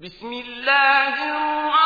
بسم الله الرحمن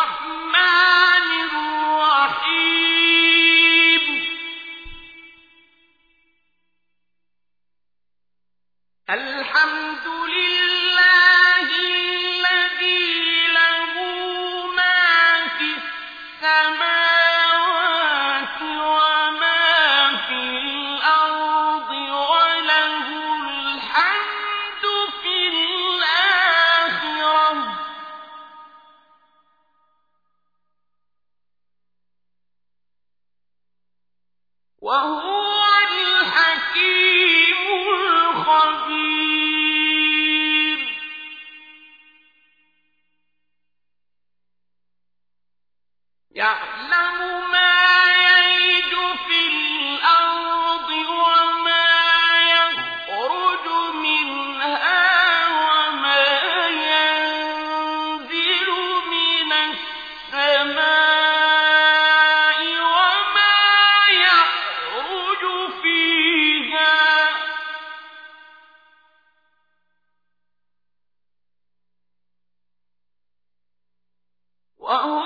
وهو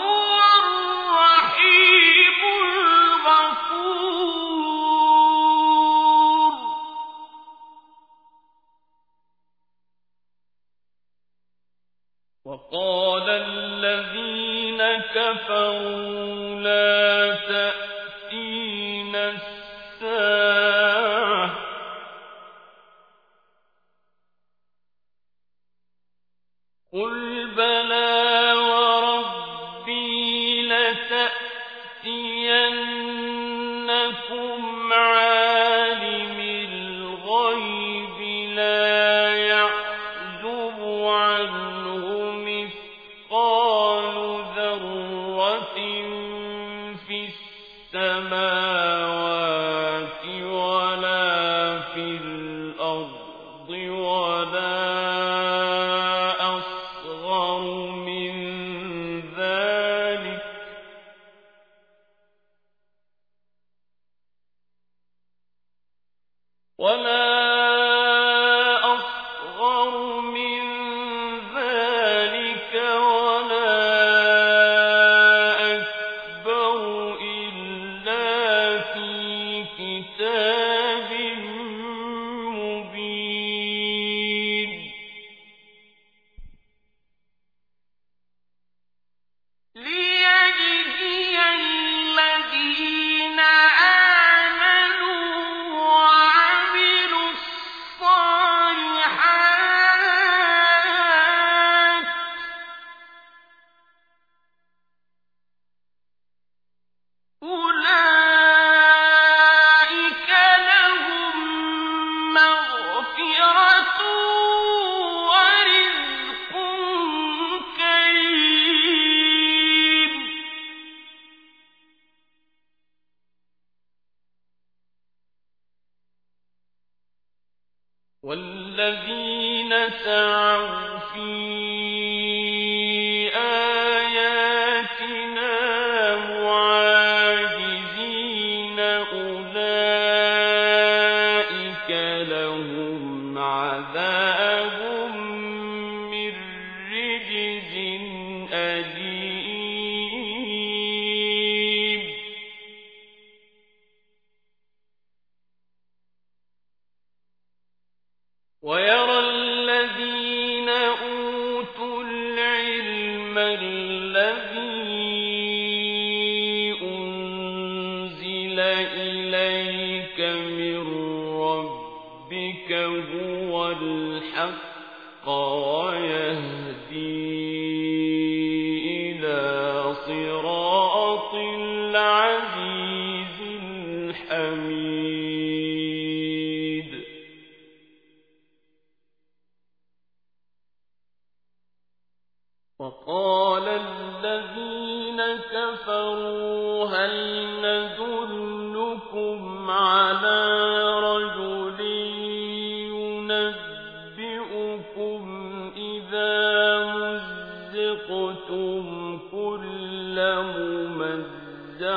عذاب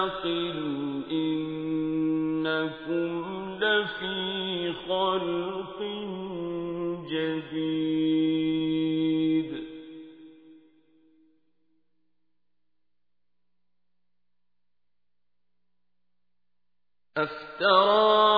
مستقل إنكم لفي خلق جديد. أفترى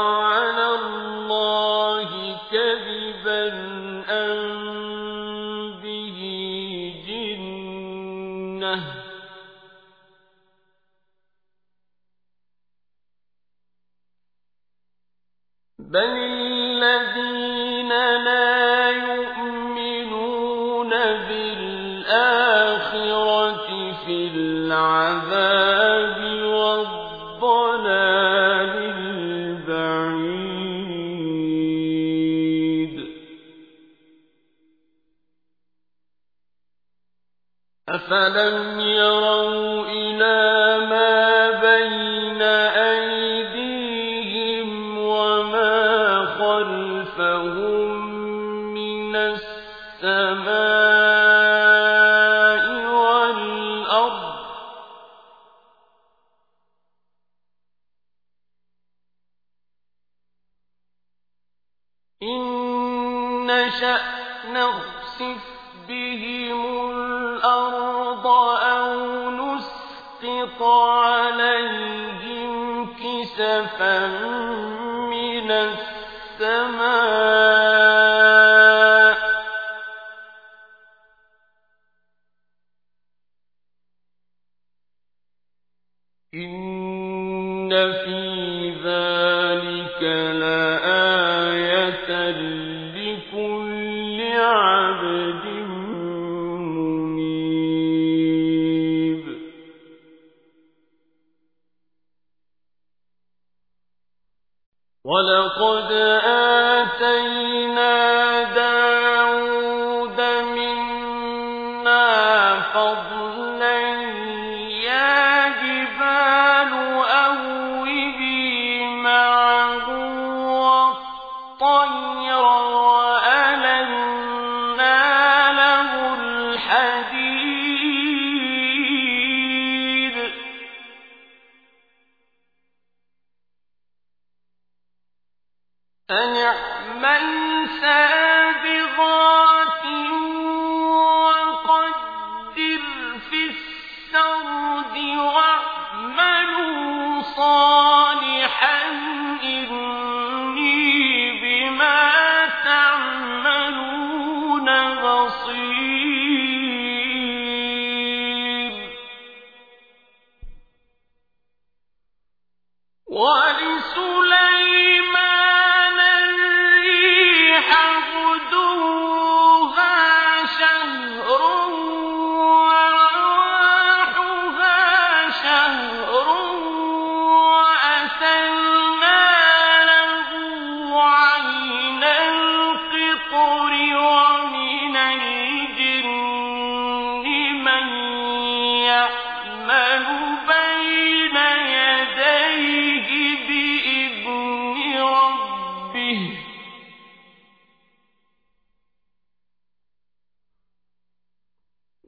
أفلم يروا إلى ما بين أيديهم وما خلفهم من السماء والأرض إن نشأ نخسف بهم من السماء ولقد آتينا داود منا فضلا يا جبال أوبي معه والطير وألنا له الحديد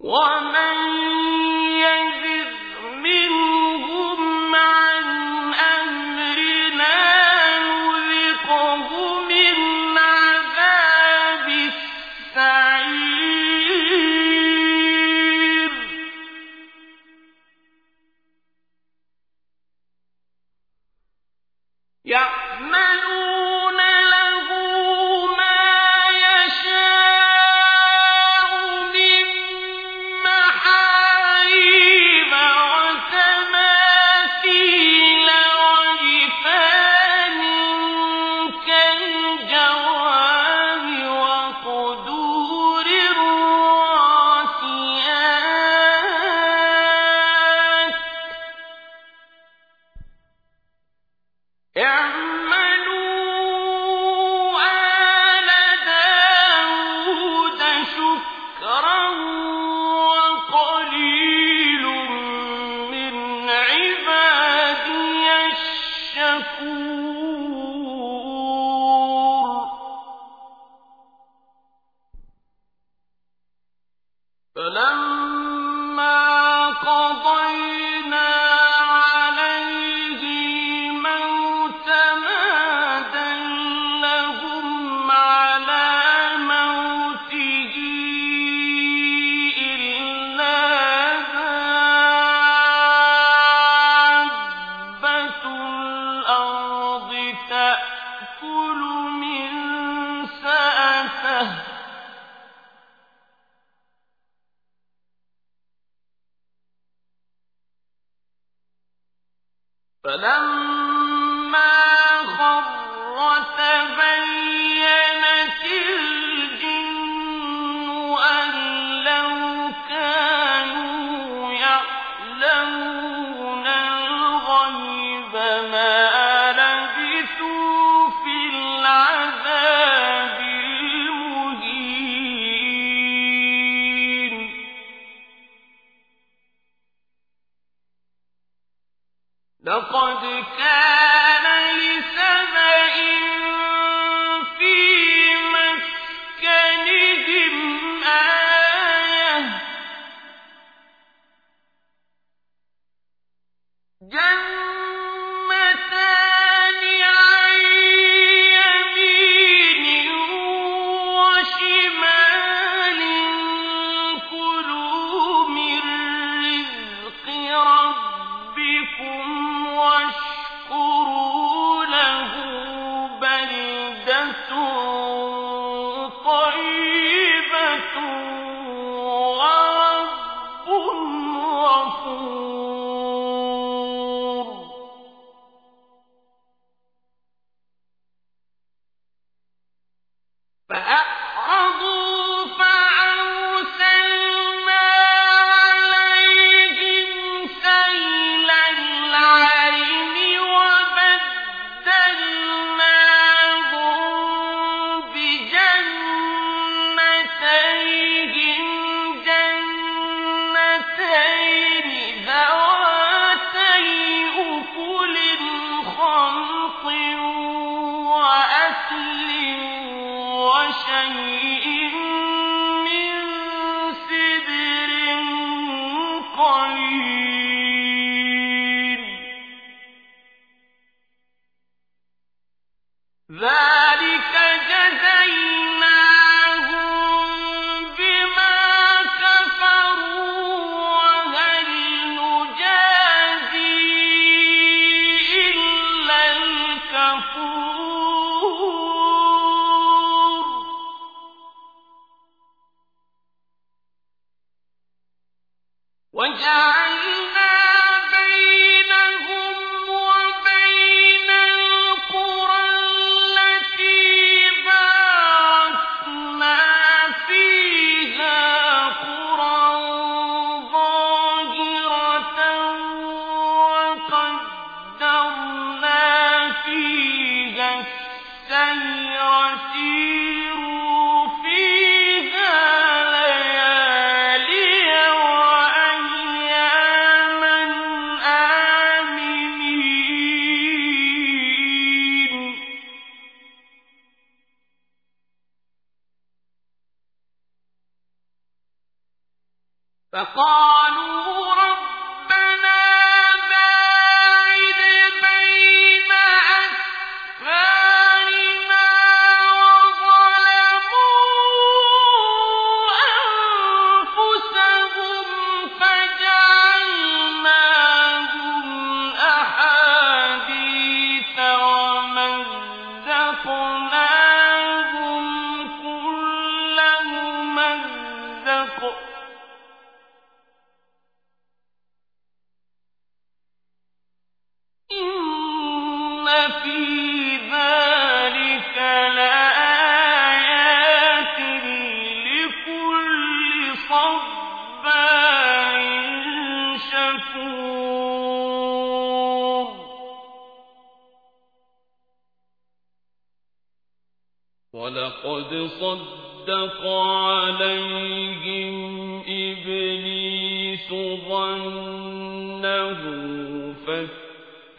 我们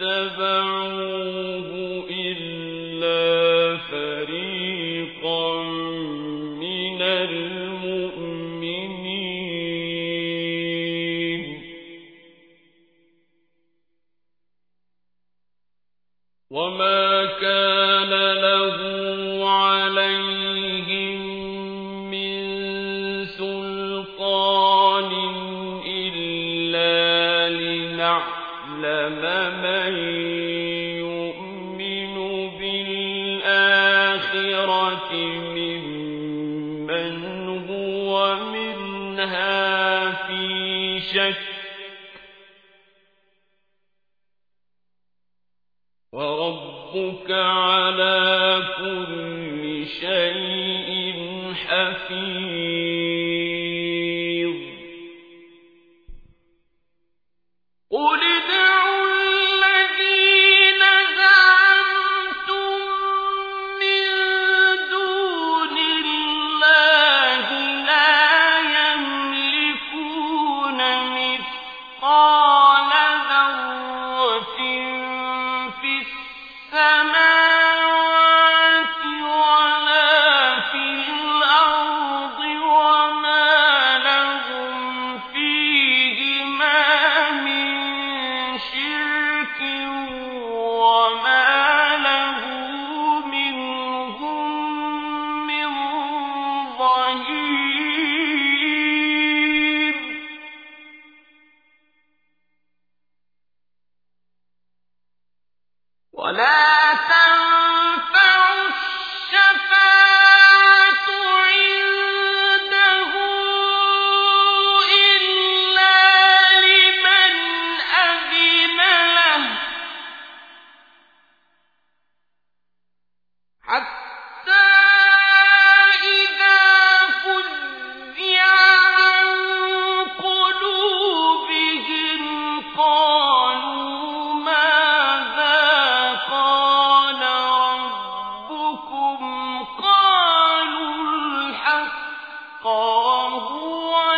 اتبعوا وهو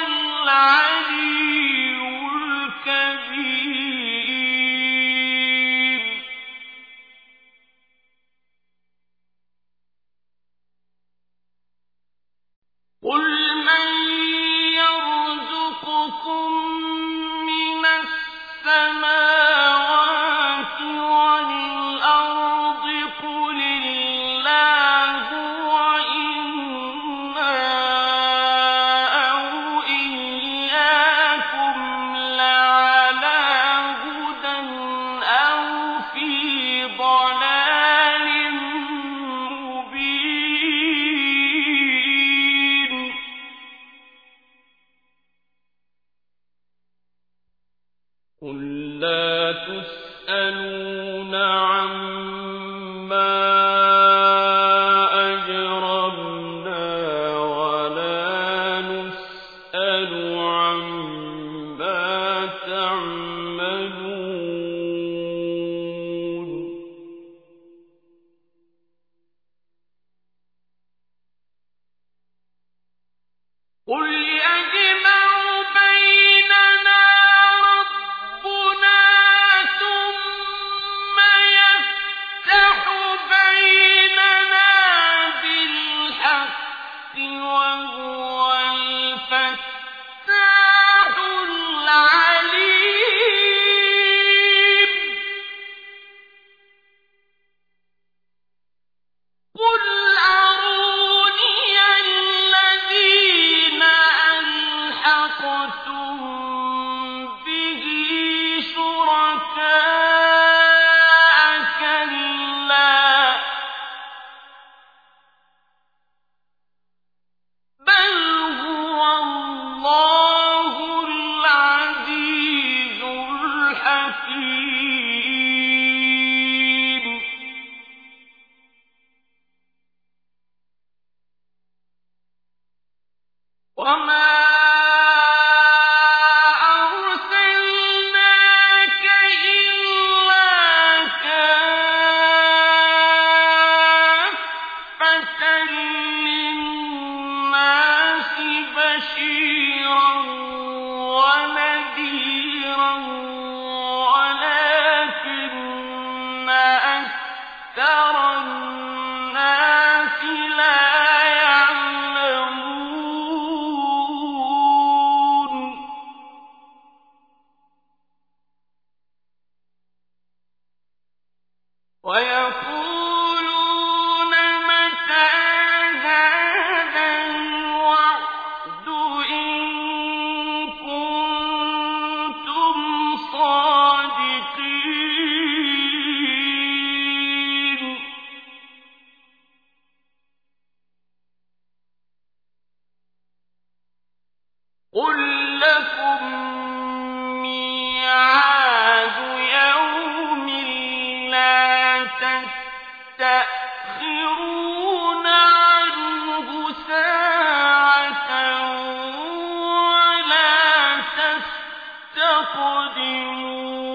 يقدمون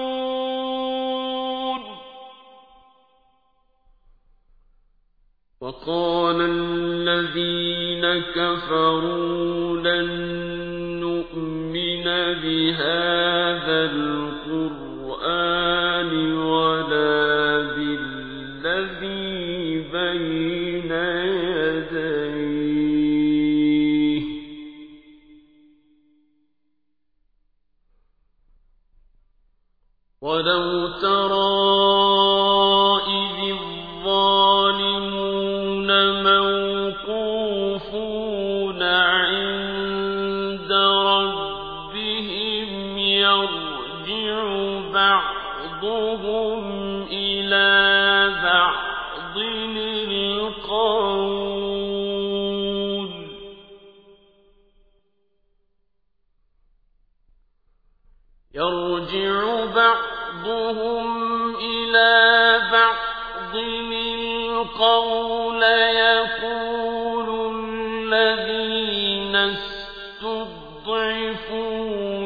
وقال الذين كفروا لن نؤمن بهذا استضعفوا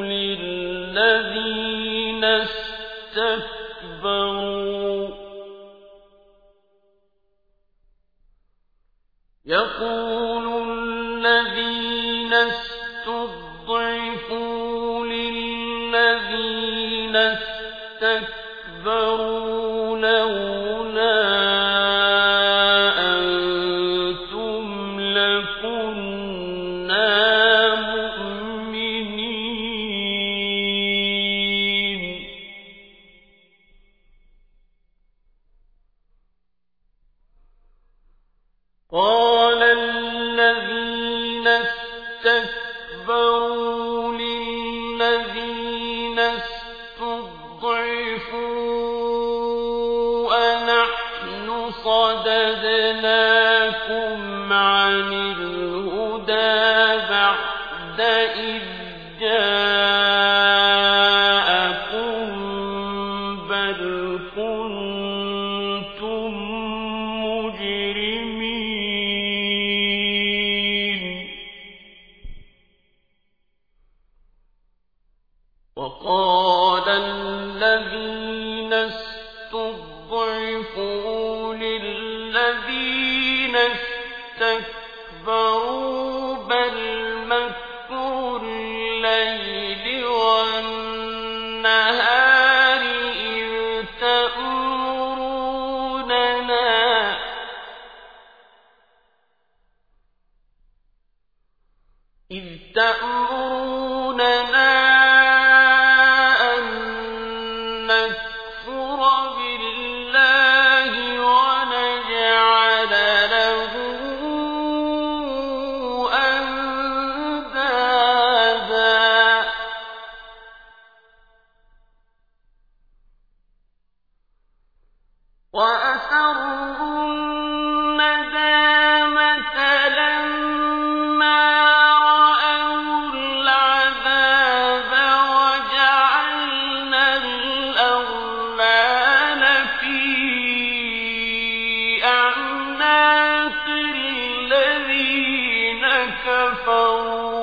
كفروا